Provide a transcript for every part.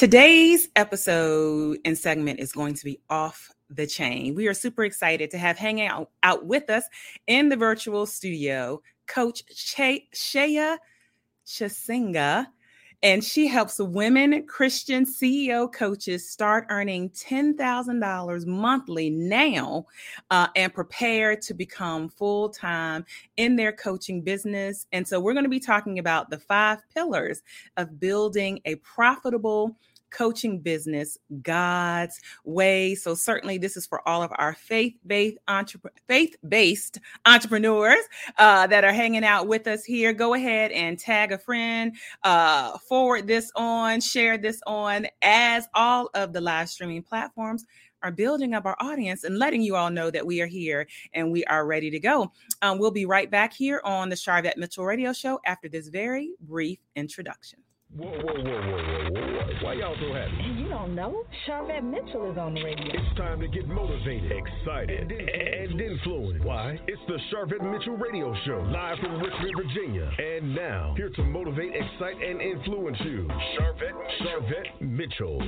Today's episode and segment is going to be off the chain. We are super excited to have hanging out, out with us in the virtual studio, Coach che- Sheya Chisenga and she helps women Christian CEO coaches start earning $10,000 monthly now uh, and prepare to become full time in their coaching business. And so, we're going to be talking about the five pillars of building a profitable coaching business God's way. So certainly this is for all of our faith-based faith-based entrepreneurs uh, that are hanging out with us here. Go ahead and tag a friend, uh, forward this on, share this on as all of the live streaming platforms are building up our audience and letting you all know that we are here and we are ready to go. Um, we'll be right back here on the Sharvette Mitchell Radio Show after this very brief introduction. Whoa, whoa, whoa, whoa, whoa, whoa. Why y'all so happy? You don't know. Sharvette Mitchell is on the radio. It's time to get motivated, excited, and, and influenced. Why? It's the Sharvette Mitchell Radio Show, live from Richmond, Virginia. And now, here to motivate, excite, and influence you, Sharvette, Sharvette Mitchell.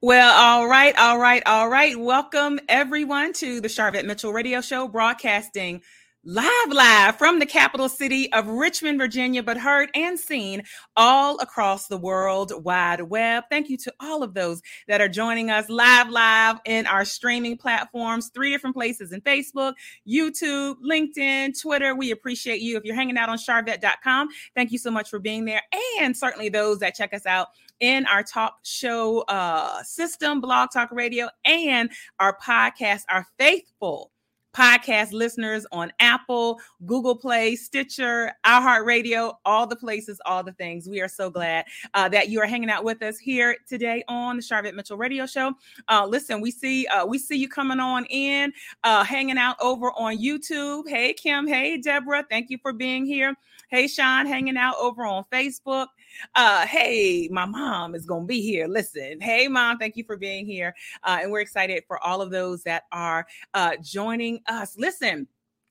Well, all right, all right, all right. Welcome everyone to the Sharvette Mitchell Radio Show, broadcasting live live from the capital city of Richmond, Virginia, but heard and seen all across the world wide web. Thank you to all of those that are joining us live live in our streaming platforms, three different places in Facebook, YouTube, LinkedIn, Twitter. We appreciate you. If you're hanging out on sharvette.com, thank you so much for being there. And certainly those that check us out in our talk show uh, system, Blog Talk Radio, and our podcast, our faithful podcast listeners on Apple, Google Play, Stitcher, iHeartRadio, all the places, all the things. We are so glad uh, that you are hanging out with us here today on the Sharvette Mitchell Radio Show. Uh, listen, we see uh, we see you coming on in, uh, hanging out over on YouTube. Hey Kim, hey Deborah, thank you for being here. Hey Sean, hanging out over on Facebook. Uh, hey, my mom is going to be here. Listen, hey, mom, thank you for being here. Uh, and we're excited for all of those that are uh, joining us. Listen,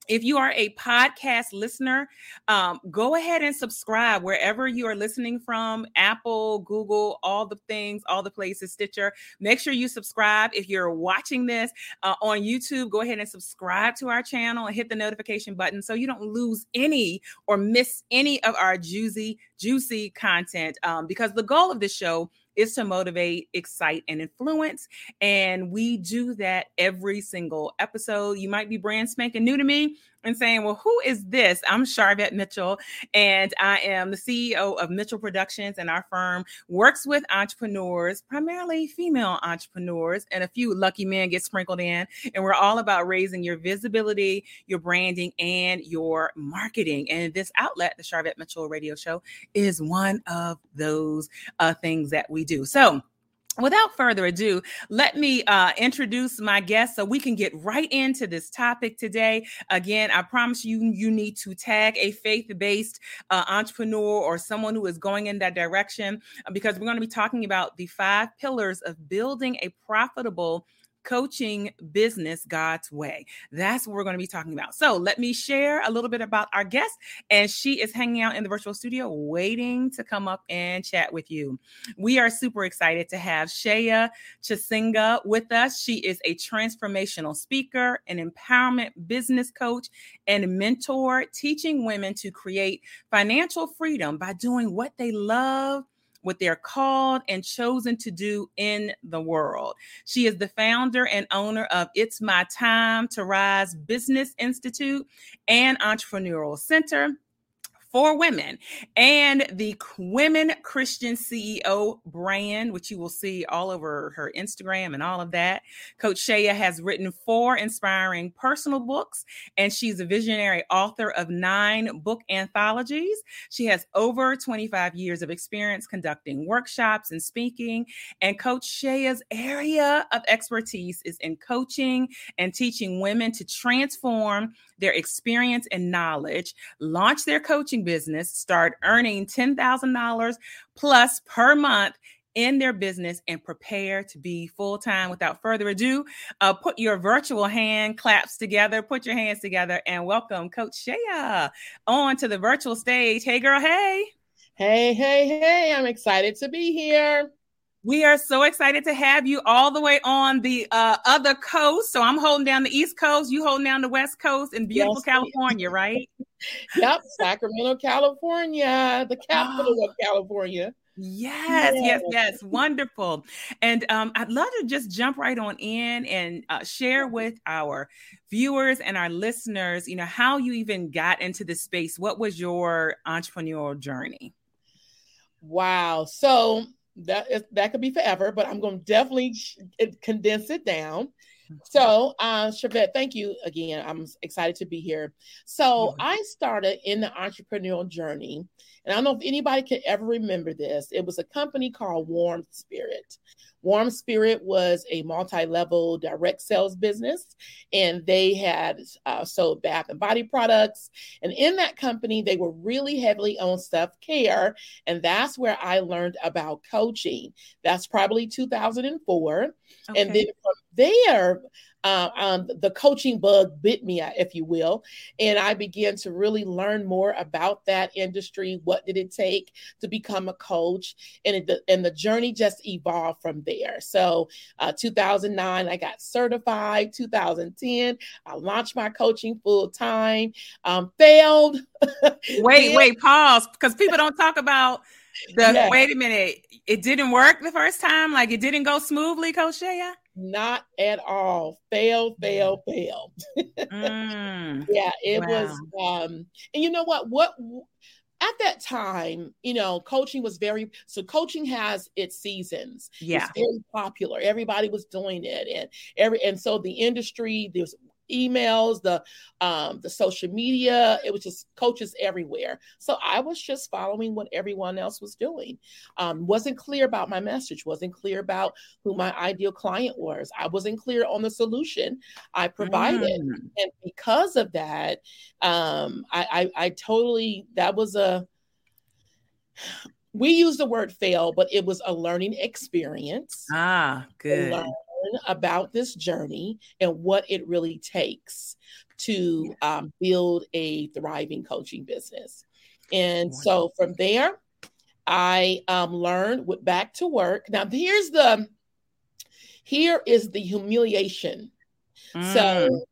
if you are a podcast listener, um, go ahead and subscribe wherever you are listening from Apple, Google, all the things, all the places, Stitcher. Make sure you subscribe. If you're watching this uh, on YouTube, go ahead and subscribe to our channel and hit the notification button so you don't lose any or miss any of our juicy, juicy content. Um, because the goal of this show is to motivate, excite, and influence. And we do that every single episode. You might be brand spanking new to me and saying, Well, who is this? I'm Sharvette Mitchell, and I am the CEO of Mitchell Productions, and our firm works with entrepreneurs, primarily female entrepreneurs, and a few lucky men get sprinkled in. And we're all about raising your visibility, your branding, and your marketing. And this outlet, the Sharvette Mitchell Radio Show, is one of those uh, things that we do. So, Without further ado, let me uh, introduce my guest so we can get right into this topic today. Again, I promise you, you need to tag a faith based uh, entrepreneur or someone who is going in that direction uh, because we're going to be talking about the five pillars of building a profitable coaching business God's way. That's what we're going to be talking about. So let me share a little bit about our guest. And she is hanging out in the virtual studio waiting to come up and chat with you. We are super excited to have Sheya Chisenga with us. She is a transformational speaker, an empowerment business coach, and mentor, teaching women to create financial freedom by doing what they love what they're called and chosen to do in the world. She is the founder and owner of It's My Time to Rise Business Institute and Entrepreneurial Center for women and the Women Christian CEO brand, which you will see all over her Instagram and all of that. Coach Sheya has written four inspiring personal books, and she's a visionary author of nine book anthologies. She has over 25 years of experience conducting workshops and speaking. And Coach Sheya's area of expertise is in coaching and teaching women to transform their experience and knowledge, launch their coaching business, start earning $10,000 plus per month in their business and prepare to be full time. Without further ado, uh, put your virtual hand claps together, put your hands together, and welcome Coach Sheya on to the virtual stage. Hey, girl, hey. Hey, hey, hey, I'm excited to be here. We are so excited to have you all the way on the uh, other coast. So I'm holding down the East Coast, you holding down the West Coast in beautiful yes, California, right? yep, Sacramento, California, the capital oh. of California. Yes, yes, yes, yes, wonderful. And um, I'd love to just jump right on in and uh, share with our viewers and our listeners, you know, how you even got into this space. What was your entrepreneurial journey? Wow. So that is, that could be forever, but I'm going to definitely condense it down. So, uh, Sharvette, thank you again. I'm excited to be here. So, I started in the entrepreneurial journey, and I don't know if anybody can ever remember this. It was a company called Warm Spirit. Warm Spirit was a multi-level direct sales business, and they had uh, sold bath and body products. And in that company, they were really heavily on self-care, and that's where I learned about coaching. That's probably 2004, okay. and then from there, uh, um, the coaching bug bit me, if you will, and I began to really learn more about that industry. What did it take to become a coach, and it, and the journey just evolved from there. So, uh, 2009, I got certified. 2010, I launched my coaching full time. Um, failed. wait, wait, pause, because people don't talk about the. Yes. Wait a minute, it didn't work the first time. Like it didn't go smoothly, Coach Sheya. Not at all. Fail, fail, fail. mm, yeah, it wow. was. Um, and you know what? What at that time, you know, coaching was very so. Coaching has its seasons. Yeah, it's very popular. Everybody was doing it, and every and so the industry there's emails, the um, the social media. It was just coaches everywhere. So I was just following what everyone else was doing. Um, wasn't clear about my message. Wasn't clear about who my ideal client was. I wasn't clear on the solution I provided, mm. and because of that, um, I, I I totally that was a we use the word fail, but it was a learning experience. Ah, good about this journey and what it really takes to um, build a thriving coaching business. And so from there, I um, learned went back to work. Now here's the here is the humiliation. Mm. So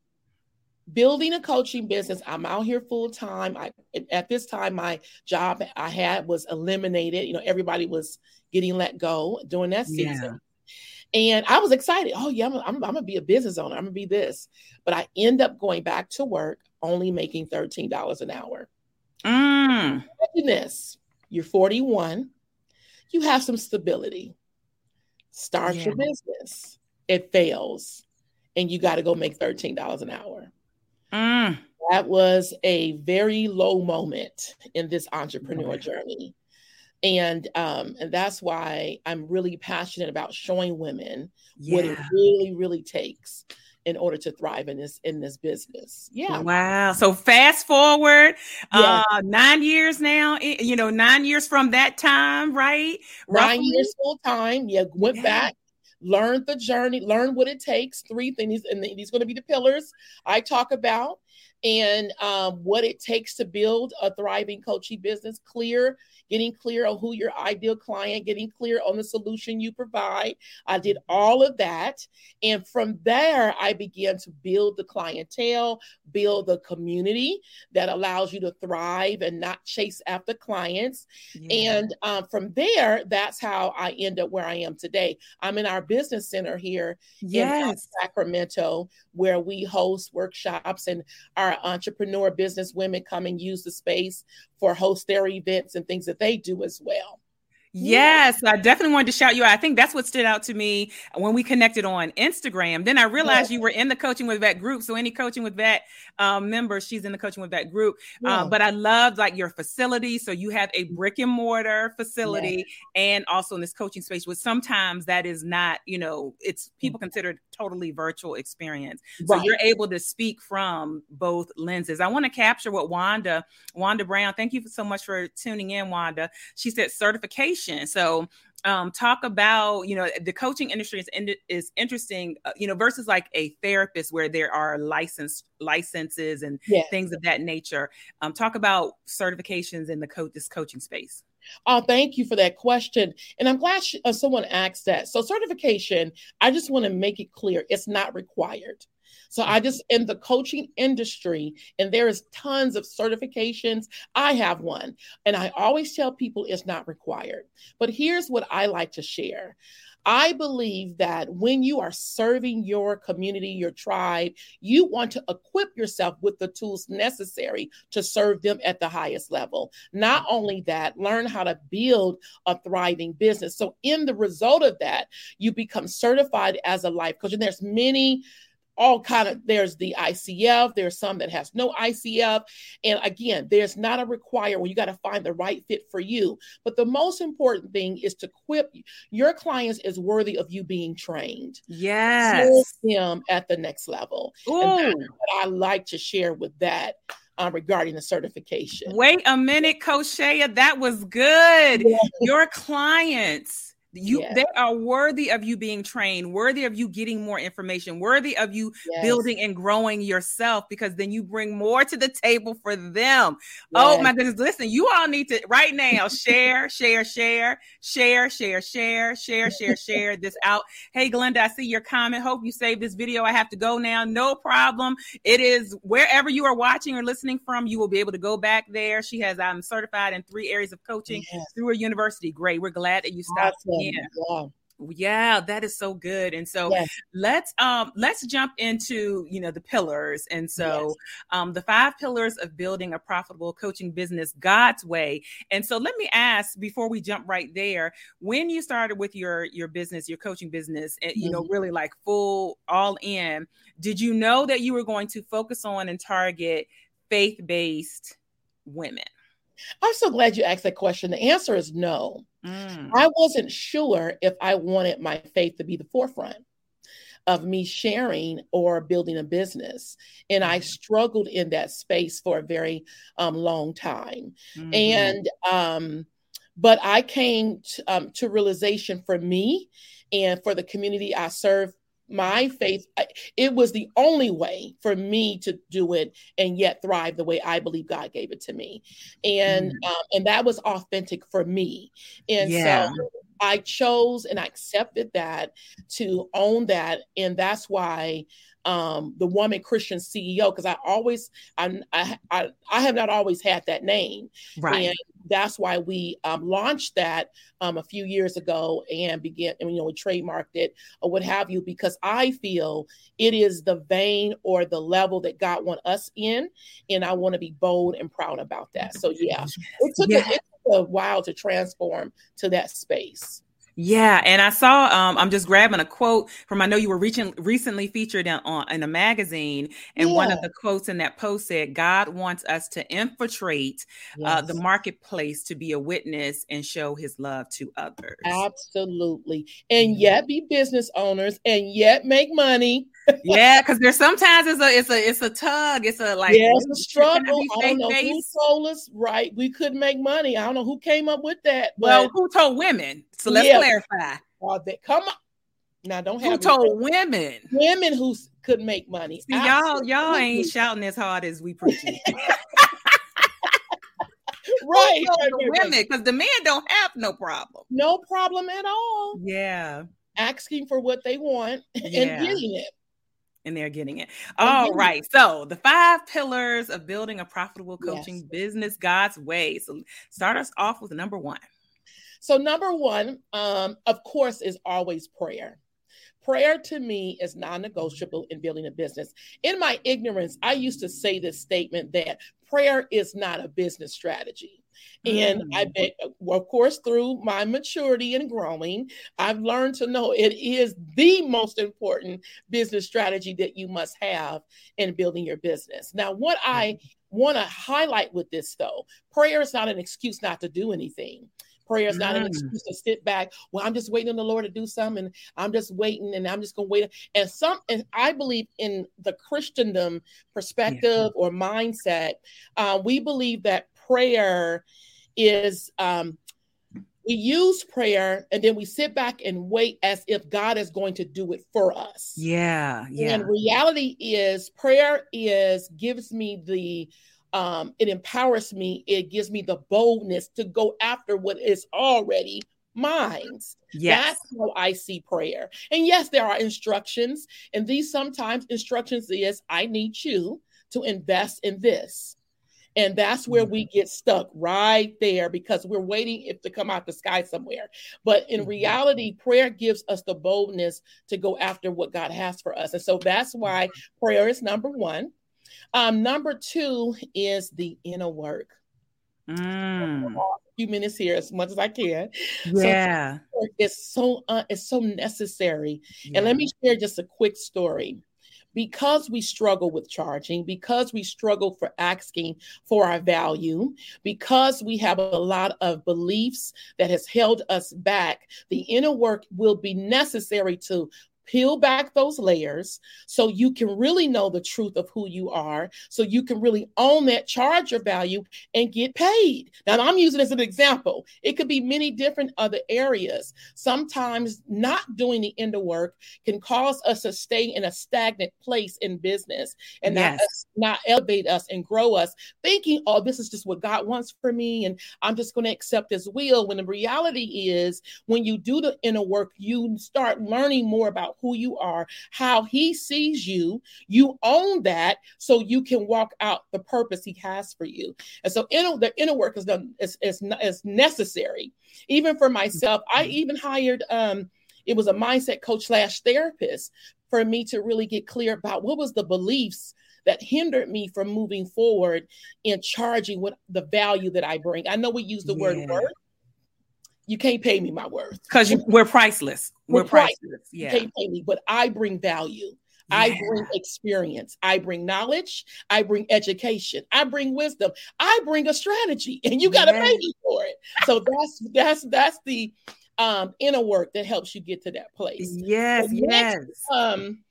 building a coaching business, I'm out here full time. I at this time my job I had was eliminated. You know, everybody was getting let go during that season. And I was excited. Oh, yeah, I'm, I'm, I'm going to be a business owner. I'm going to be this. But I end up going back to work only making $13 an hour. Mm. Imagine this you're 41, you have some stability. Start yeah. your business, it fails, and you got to go make $13 an hour. Mm. That was a very low moment in this entrepreneur journey and um and that's why i'm really passionate about showing women yeah. what it really really takes in order to thrive in this in this business yeah wow so fast forward yeah. uh nine years now you know nine years from that time right nine Roughly? years full time yeah went yeah. back learned the journey learned what it takes three things and these are going to be the pillars i talk about and um, what it takes to build a thriving coaching business clear getting clear on who your ideal client, getting clear on the solution you provide. I did all of that. And from there, I began to build the clientele, build the community that allows you to thrive and not chase after clients. Yeah. And um, from there, that's how I end up where I am today. I'm in our business center here yes. in Sacramento, where we host workshops and our entrepreneur business women come and use the space for host their events and things that they do as well. Yes, I definitely wanted to shout you out. I think that's what stood out to me when we connected on Instagram. Then I realized yeah. you were in the Coaching with Vet group. So any Coaching with Vet um, members, she's in the Coaching with Vet group. Yeah. but I loved like your facility. So you have a brick and mortar facility yeah. and also in this coaching space, which sometimes that is not, you know, it's people mm. considered totally virtual experience. Right. So you're able to speak from both lenses. I want to capture what Wanda, Wanda Brown, thank you so much for tuning in, Wanda. She said certification. So um, talk about you know the coaching industry is in, is interesting uh, you know versus like a therapist where there are license licenses and yes. things of that nature um, talk about certifications in the coach this coaching space Oh, thank you for that question. And I'm glad she, uh, someone asked that. So, certification, I just want to make it clear it's not required. So I just in the coaching industry, and there is tons of certifications. I have one, and I always tell people it's not required. But here's what I like to share. I believe that when you are serving your community, your tribe, you want to equip yourself with the tools necessary to serve them at the highest level. Not only that, learn how to build a thriving business. So, in the result of that, you become certified as a life coach. And there's many all kind of there's the ICF, there's some that has no ICF. And again, there's not a require where you got to find the right fit for you. But the most important thing is to equip your clients is worthy of you being trained. Yes. them at the next level. Ooh. And what I like to share with that. Uh, regarding the certification. Wait a minute, Coach Sheya, that was good. Yeah. Your clients you yes. they are worthy of you being trained worthy of you getting more information worthy of you yes. building and growing yourself because then you bring more to the table for them. Oh yes. oh my goodness listen you all need to right now share share share share share share share share share this out. Hey glenda i see your comment. Hope you saved this video. I have to go now. No problem. It is wherever you are watching or listening from you will be able to go back there. She has i'm certified in three areas of coaching through a university. Great. We're glad that you stopped awesome yeah. yeah. Yeah, that is so good. And so yes. let's um let's jump into, you know, the pillars. And so yes. um the five pillars of building a profitable coaching business God's way. And so let me ask before we jump right there, when you started with your your business, your coaching business, and you mm-hmm. know, really like full all in, did you know that you were going to focus on and target faith-based women? I'm so glad you asked that question. The answer is no. Mm. I wasn't sure if I wanted my faith to be the forefront of me sharing or building a business. And I mm-hmm. struggled in that space for a very um, long time. Mm-hmm. And, um, but I came to, um, to realization for me and for the community I serve my faith it was the only way for me to do it and yet thrive the way i believe god gave it to me and mm. um, and that was authentic for me and yeah. so i chose and i accepted that to own that and that's why um, the woman Christian CEO because I always I, I I have not always had that name, right? And that's why we um, launched that um, a few years ago and began, and you know, we trademarked it or what have you, because I feel it is the vein or the level that God want us in, and I want to be bold and proud about that. So yeah, it took, yeah. A, it took a while to transform to that space. Yeah, and I saw. Um, I'm just grabbing a quote from. I know you were reaching, recently featured in, on in a magazine, and yeah. one of the quotes in that post said, "God wants us to infiltrate yes. uh, the marketplace to be a witness and show His love to others." Absolutely, and yet be business owners, and yet make money. Yeah, because there's sometimes it's a it's a it's a tug. It's a like yeah, it's a struggle. I don't know who told us right. We couldn't make money. I don't know who came up with that. But... Well, who told women? So let's yeah. clarify. Uh, they, come on. Now don't have who told women women who could make money. See, y'all y'all ain't shouting as hard as we preaching. right, women because the men don't have no problem. No problem at all. Yeah, asking for what they want yeah. and getting it and they're getting it. All right. So, the five pillars of building a profitable coaching yes. business God's way. So, start us off with number one. So, number one, um, of course, is always prayer. Prayer to me is non negotiable in building a business. In my ignorance, I used to say this statement that prayer is not a business strategy. And mm. I bet, of course, through my maturity and growing, I've learned to know it is the most important business strategy that you must have in building your business. Now, what I mm. want to highlight with this, though, prayer is not an excuse not to do anything. Prayer is not mm. an excuse to sit back. Well, I'm just waiting on the Lord to do something. I'm just waiting and I'm just going to wait. And some, and I believe in the Christendom perspective yeah. or mindset, uh, we believe that prayer is um, we use prayer and then we sit back and wait as if God is going to do it for us. Yeah. Yeah. And reality is prayer is gives me the um it empowers me, it gives me the boldness to go after what is already mine. Yes. That's how I see prayer. And yes, there are instructions, and these sometimes instructions is I need you to invest in this. And that's where we get stuck right there because we're waiting it to come out the sky somewhere. But in reality, prayer gives us the boldness to go after what God has for us. And so that's why prayer is number one. Um, number two is the inner work. Mm. A few minutes here, as much as I can. Yeah. So it's so uh, it's so necessary. And let me share just a quick story because we struggle with charging, because we struggle for asking for our value, because we have a lot of beliefs that has held us back, the inner work will be necessary to peel back those layers so you can really know the truth of who you are, so you can really own that, charge your value, and get paid. Now, I'm using as an example. It could be many different other areas. Sometimes not doing the inner work can cause us to stay in a stagnant place in business and Yes. not, not elevate us and grow us, thinking, oh, this is just what God wants for me, and I'm just going to accept His will. When the reality is, when you do the inner work, you start learning more about who you are, how He sees you. You own that, so you can walk out the purpose He has for you. And so, inner the inner work is done is is, is necessary. Even for myself, I even hired um, it was a mindset coach slash therapist for me to really get clear about what was the beliefs that hindered me from moving forward in charging what the value that I bring. I know we use the Yeah. word worth. You can't pay me my worth. Because we're priceless. We're, We're priceless. priceless. You Yeah. can't pay me, but I bring value. I Yeah. bring experience. I bring knowledge. I bring education. I bring wisdom. I bring a strategy, and you got to pay me for it. So that's that's that's the um, inner work that helps you get to that place. Yes. The next- Yes. Um,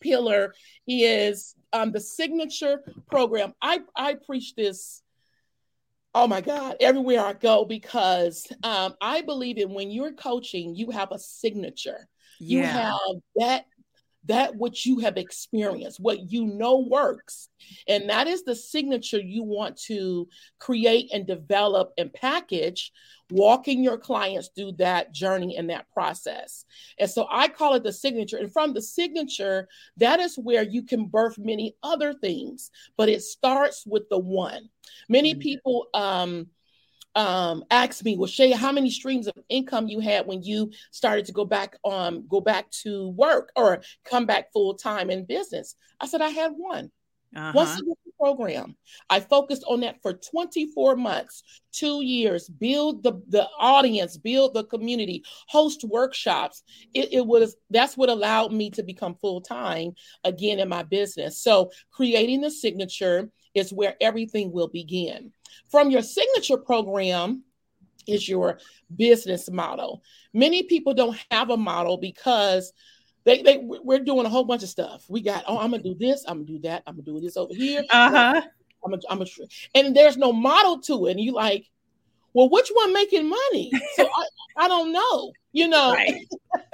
pillar is um, the signature program. I I preach this. Oh my God, everywhere I go because um, I believe in when you're coaching, you have a signature. You have that that what you have experienced what you know works. And that is the signature you want to create and develop and package walking your clients through that journey and that process. And so i call it the signature. And from the signature that is where you can birth many other things but it starts with the one. Many Mhm. people um um asked me well Sheya how many streams of income you had when you started to go back um go back to work or come back full time in business? I said i had one. Uh-huh. one signature program i focused on that for 24 months two years build the the audience build the community host workshops. It, it was that's what allowed me to become full time again in my business. So creating the signature is where everything will begin from your signature program is your business model. Many people don't have a model because they, they we're doing a whole bunch of stuff. We got, oh, I'm gonna do this, I'm gonna do that, I'm gonna do this over here. Uh-huh. I'm a, I'm a, and there's no model to it. And you like, well, which one making money? So I, I don't know, you know. Right.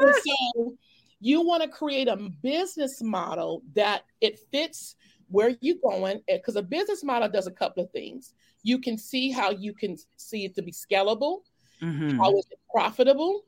and so you want to create a business model that it fits where are you're going because a business model does a couple of things. You can see how you can see it to be scalable Mhm. how is it profitable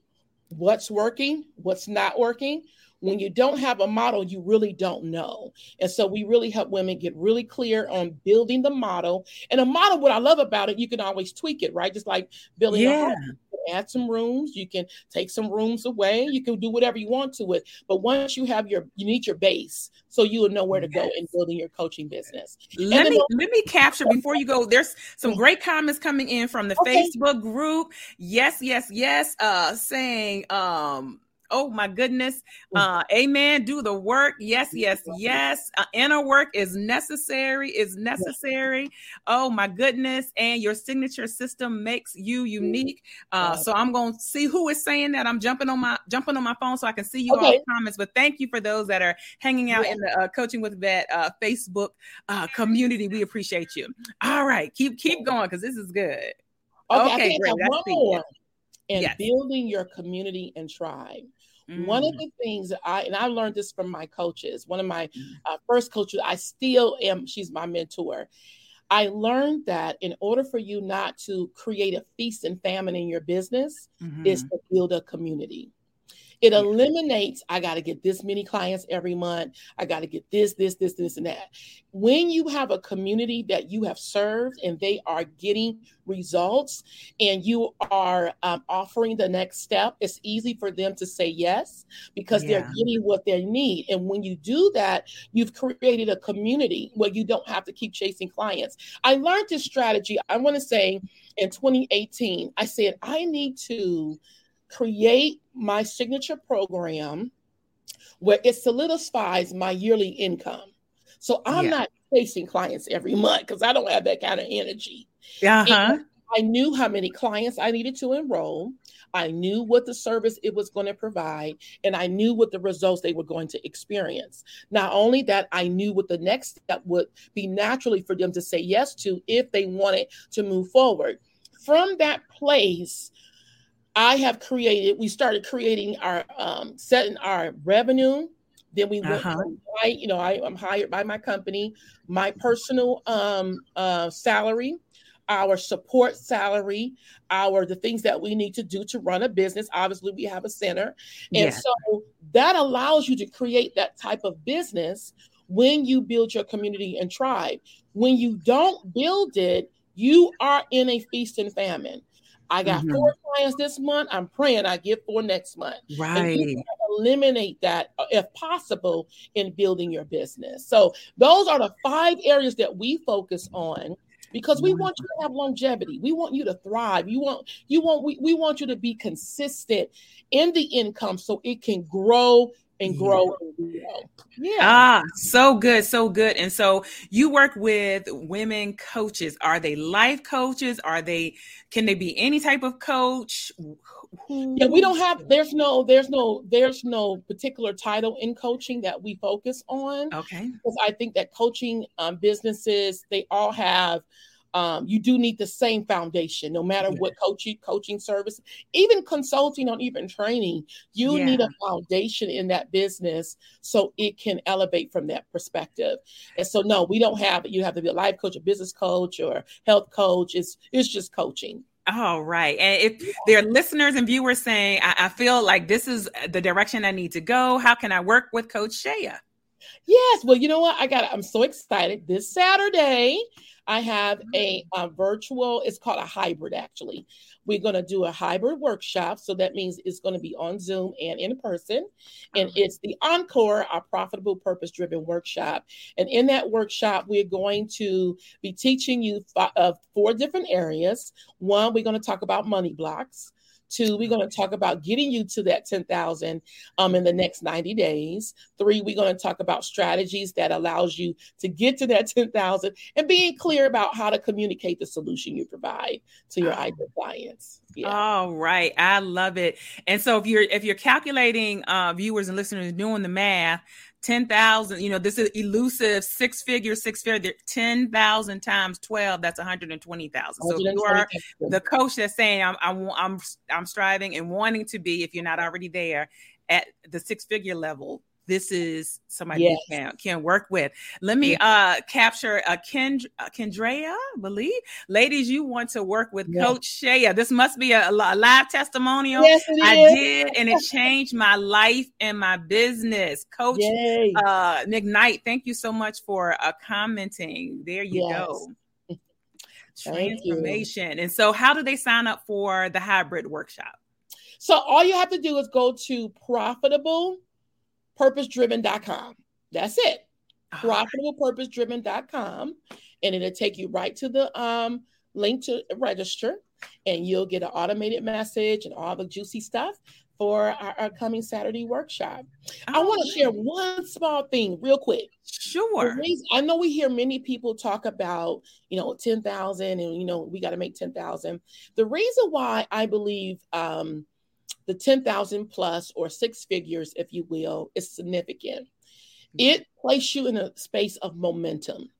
what's working what's not working. When you don't have a model you really don't know. And so we really help women get really clear on building the model. And a model what i love about it you can always tweak it right? Just like building a Yeah. home. You can add some rooms you can take some rooms away you can do whatever you want to it but once you have your you need your base so you will know where to go in building your coaching business Let then me the- let me capture before you go. There's some great comments coming in from the Okay. Facebook group. Yes, yes, yes. Uh saying um Oh my goodness. Uh amen. Do the work. Yes, yes, yes. Uh, inner work is necessary, is necessary. Oh my goodness. And your signature system makes you unique. Uh so I'm going to see who is saying that. I'm jumping on my jumping on my phone so I can see you all the comments. But thank you for those that are hanging out Yeah. in the uh, coaching with vet uh Facebook uh community. We appreciate you. All right. Keep keep going cuz this is good. Okay, Okay, great. think I have Let's one more. And Yes. building your community and tribe. One of Mm. the things that I and I learned this from my coaches. One of my Mm. uh, first coaches, I still am. She's my mentor. I learned that in order for you not to create a feast and famine in your business, is Mhm. to build a community. It eliminates, I got to get this many clients every month. I got to get this, this, this, this, and that. When you have a community that you have served and they are getting results and you are um, offering the next step, it's easy for them to say yes because Yeah. they're getting what they need. And when you do that, you've created a community where you don't have to keep chasing clients. I learned this strategy, I want to say in 2018. I said, I need to create my signature program where it solidifies my yearly income. So I'm Yeah. not chasing clients every month because I don't have that kind of energy. Uh-huh. I knew how many clients I needed to enroll. I knew what the service it was going to provide, and I knew what the results they were going to experience. Not only that, I knew what the next step would be naturally for them to say yes to if they wanted to move forward. From that place, I have created, we started creating our, um, setting our revenue. Then we went, Uh-huh. my, you know, I, I'm hired by my company, my personal um, uh, salary, our support salary, our the things that we need to do to run a business. Obviously, we have a center. And Yes. so that allows you to create that type of business when you build your community and tribe. When you don't build it, you are in a feast and famine. I got Mhm. four clients this month. I'm praying I get four next month. And Right. eliminate that uh, if possible in building your business. So those are the five areas that we focus on because we want you to have longevity. We want you to thrive. You want you want we, we want you to be consistent in the income so it can grow and grow. Yeah. Ah, so good, so good. And so you work with women coaches. Are they life coaches? Are they can they be any type of coach? Who- Yeah, we don't have there's no there's no there's no particular title in coaching that we focus on. Okay. because I think that coaching um, businesses they all have. Um, you do need the same foundation, no matter what coaching coaching service, even consulting or even training. You Yeah. need a foundation in that business so it can elevate from that perspective. And so, no, we don't have. it. You have to be a life coach, a business coach, or health coach. It's it's just coaching. All right. And if there are listeners and viewers saying, I, I feel like this is the direction I need to go, how can I work with Coach Sheya? Yes. Well, you know what? I got. I'm so excited. This Saturday, I have a, a virtual. It's called a hybrid. Actually, we're going to do a hybrid workshop. So that means it's going to be on Zoom and in person, and it's the Encore, our profitable, purpose-driven workshop. And in that workshop, we're going to be teaching you f- uh, four different areas. One, we're going to talk about money blocks. Two, we're going to talk about getting you to that 10,000 um, in the next 90 days. Three, we're going to talk about strategies that allows you to get to that 10,000 and being clear about how to communicate the solution you provide to your Oh. ideal clients. Yeah. All right. I love it. And so if you're if you're calculating uh viewers and listeners doing the math, 10,000, you know, this is elusive six figure, six figure, 10,000 times 12, that's 120,000. So you are the coach that's saying I'm I'm I'm I'm striving and wanting to be if you're not already there at the six figure level this is somebody Yes. you can, can work with let me uh capture uh, Kend- uh kendrea I believe ladies you want to work with Yes. coach Sheya this must be a, a live testimonial yes, it i is. did and it changed my life and my business coach Yay. uh nick knight thank you so much for uh commenting there you Yes. go transformation. And so, how do they sign up for the hybrid workshop? So all you have to do is go to profitablepurposedriven.com. That's it. profitablepurposedriven.com and it'll take you right to the um, link to register and you'll get an automated message and all the juicy stuff for our upcoming Saturday workshop. I want to share one small thing real quick. Sure. reason- I know we hear many people talk about, you know, 10,000 and, you know, we got to make 10,000. The reason why I believe um, the 10,000 plus or six figures, if you will, is significant. It places you in a space of momentum.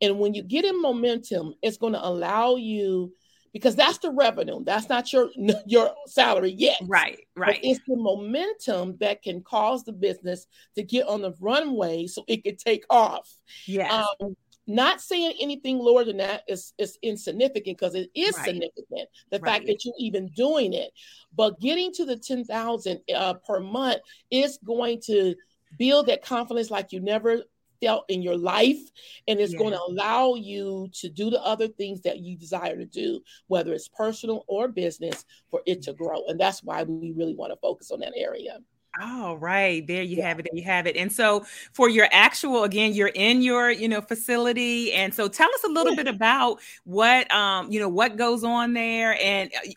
And when you get in momentum, it's going to allow you because that's the revenue. That's not your your salary yet. Right, right. But it's the momentum that can cause the business to get on the runway so it could take off. Yeah. Um, not saying anything lower than that is, is insignificant because it is right. significant. The right. fact that you're even doing it, but getting to the ten thousand uh, per month is going to build that confidence like you never felt in your life and it's yeah. going to allow you to do the other things that you desire to do whether it's personal or business for it to grow and that's why we really want to focus on that area Oh, right. There you yeah. have it. There you have it. And so for your actual, again, you're in your, you know, facility. And so tell us a little yeah. bit about what, um, you know, what goes on there. And uh,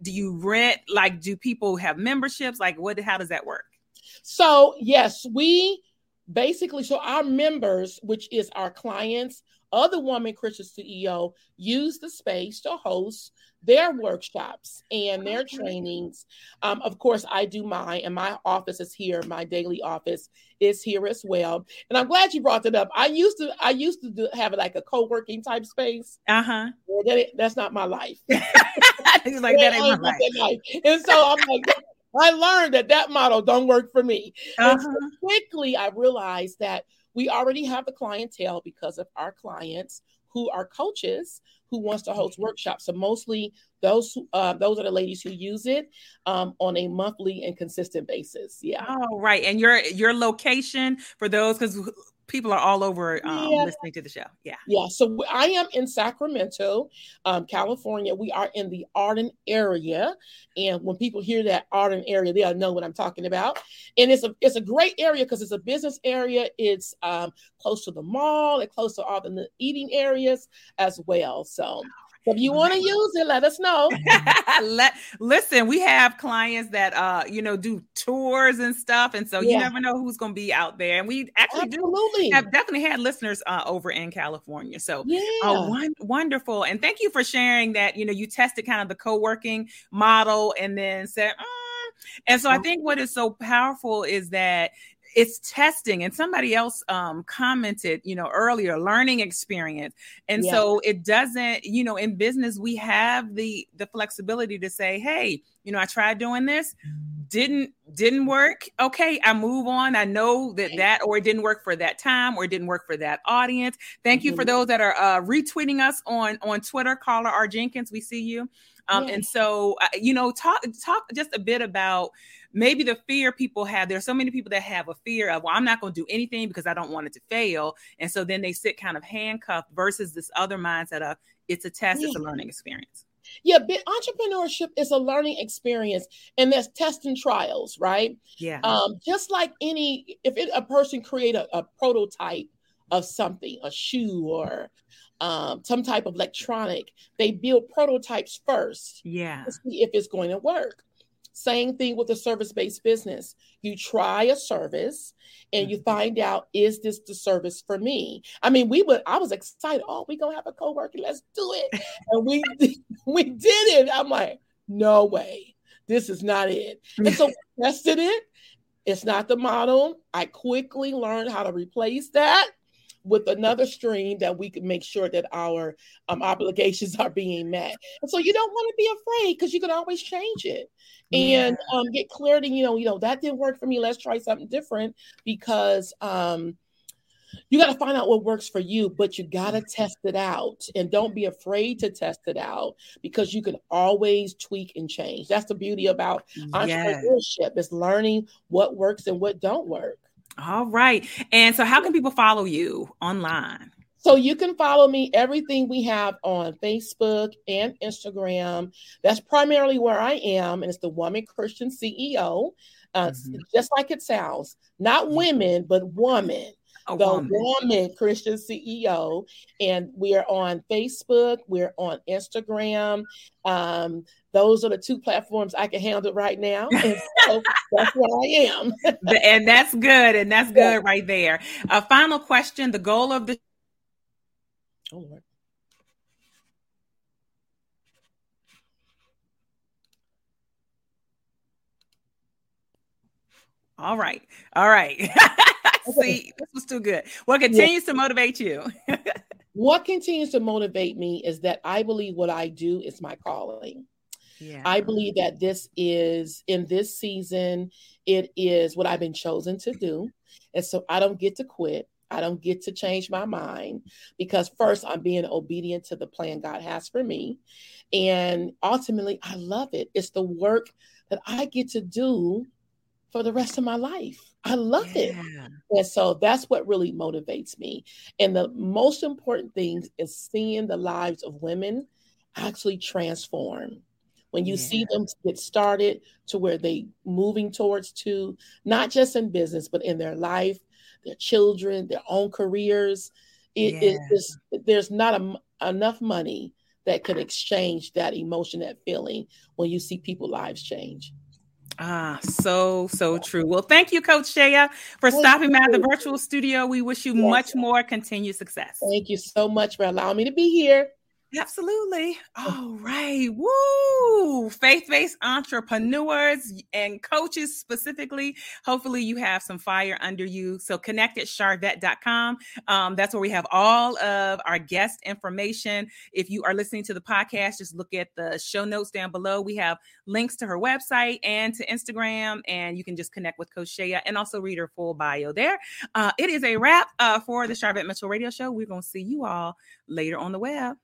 do you rent, like, do people have memberships? Like what, how does that work? So yes, we basically, so our members, which is our clients of the Woman Christian CEO, use the space to host their workshops and their trainings. Um, of course, I do mine, and my office is here. My daily office is here as well. And I'm glad you brought that up. I used to, I used to do, have like a co-working type space. Uh huh. That, that's not my life. like that ain't my life. life. And so I'm like, I learned that that model don't work for me. Uh-huh. And so quickly, I realized that we already have the clientele because of our clients who are coaches who wants to host workshops. So mostly those uh, those are the ladies who use it um, on a monthly and consistent basis. Yeah. Oh, right. And your your location for those because people are all over um, yeah. listening to the show. Yeah. Yeah. So I am in Sacramento, um, California. We are in the Arden area. And when people hear that Arden area, they'll know what I'm talking about. And it's a it's a great area because it's a business area. It's um, close to the mall, it's close to all the eating areas as well. So if you want to use it, let us know. let listen, we have clients that uh, you know, do tours and stuff, and so yeah. you never know who's going to be out there. And we actually Absolutely. do have definitely had listeners uh, over in California. So uh, yeah, uh, one, wonderful, and thank you for sharing that. You know, you tested kind of the co-working model, and then said. Mm. And so I think what is so powerful is that it's testing and somebody else um, commented you know earlier learning experience and yeah. so it doesn't you know in business we have the the flexibility to say hey you know i tried doing this didn't didn't work okay i move on i know that that or it didn't work for that time or it didn't work for that audience thank mm-hmm. you for mm-hmm. those that are uh, retweeting us on on twitter caller R. Jenkins we see you um, yeah. and so uh, you know talk talk just a bit about maybe the fear people have there's so many people that have a fear of well i'm not going to do anything because i don't want it to fail and so then they sit kind of handcuffed versus this other mindset of it's a test yeah. it's a learning experience yeah, entrepreneurship is a learning experience, and there's test and trials, right? Yeah. Um, just like any, if it, a person create a, a, prototype of something, a shoe or um, some type of electronic, they build prototypes first. Yeah. To see if it's going to work. Same thing with a service based business. You try a service and you mm-hmm. find out, is this the service for me? I mean, we would, I was excited. Oh, we gonna have a co-working, let's do it. and we we did it. I'm like, no way, this is not it. And so we tested it. It's not the model. I quickly learned how to replace that with another stream that we can make sure that our um, obligations are being met. And so you don't want to be afraid because you can always change it and yeah. um, get clarity. You know, you know that didn't work for me. Let's try something different because um, you got to find out what works for you, but you got to test it out and don't be afraid to test it out because you can always tweak and change. That's the beauty about entrepreneurship yes. is learning what works and what don't work. All right. And so, how can people follow you online? So you can follow me everything we have on Facebook and Instagram. That's primarily where I am, and it's the Woman Christian CEO. Uh, mm-hmm. Just like it sounds, not mm-hmm. women, but woman. A the woman. woman Christian CEO, and we are on Facebook. We're on Instagram. Um, those are the two platforms I can handle right now. And so that's where I am. and that's good. And that's good right there. A final question. The goal of the Oh Lord. All right. All right. See, this was too good. What continues yeah. to motivate you? what continues to motivate me is that I believe what I do is my calling. Yeah. I believe that this is in this season, it is what I've been chosen to do. And so I don't get to quit. I don't get to change my mind because first I'm being obedient to the plan God has for me. And ultimately, I love it. It's the work that I get to do for the rest of my life. I love yeah. it. And so that's what really motivates me. And the most important thing is seeing the lives of women actually transform. When you yeah. see them get started to where they moving towards to not just in business, but in their life, their children, their own careers, it, yeah. it there's not a, enough money that could exchange that emotion, that feeling when you see people lives change. Ah, so, so true. Well, thank you, Coach Sheya, for thank stopping by the virtual studio. We wish you yes. much more continued success. Thank you so much for allowing me to be here. Absolutely. All right. Woo! Faith based entrepreneurs and coaches specifically. Hopefully, you have some fire under you. So, connect at Sharvette.com. Um, that's where we have all of our guest information. If you are listening to the podcast, just look at the show notes down below. We have links to her website and to Instagram, and you can just connect with Coach Sheya and also read her full bio there. Uh, it is a wrap uh, for the Sharvette Mitchell Radio Show. We're going to see you all later on the web.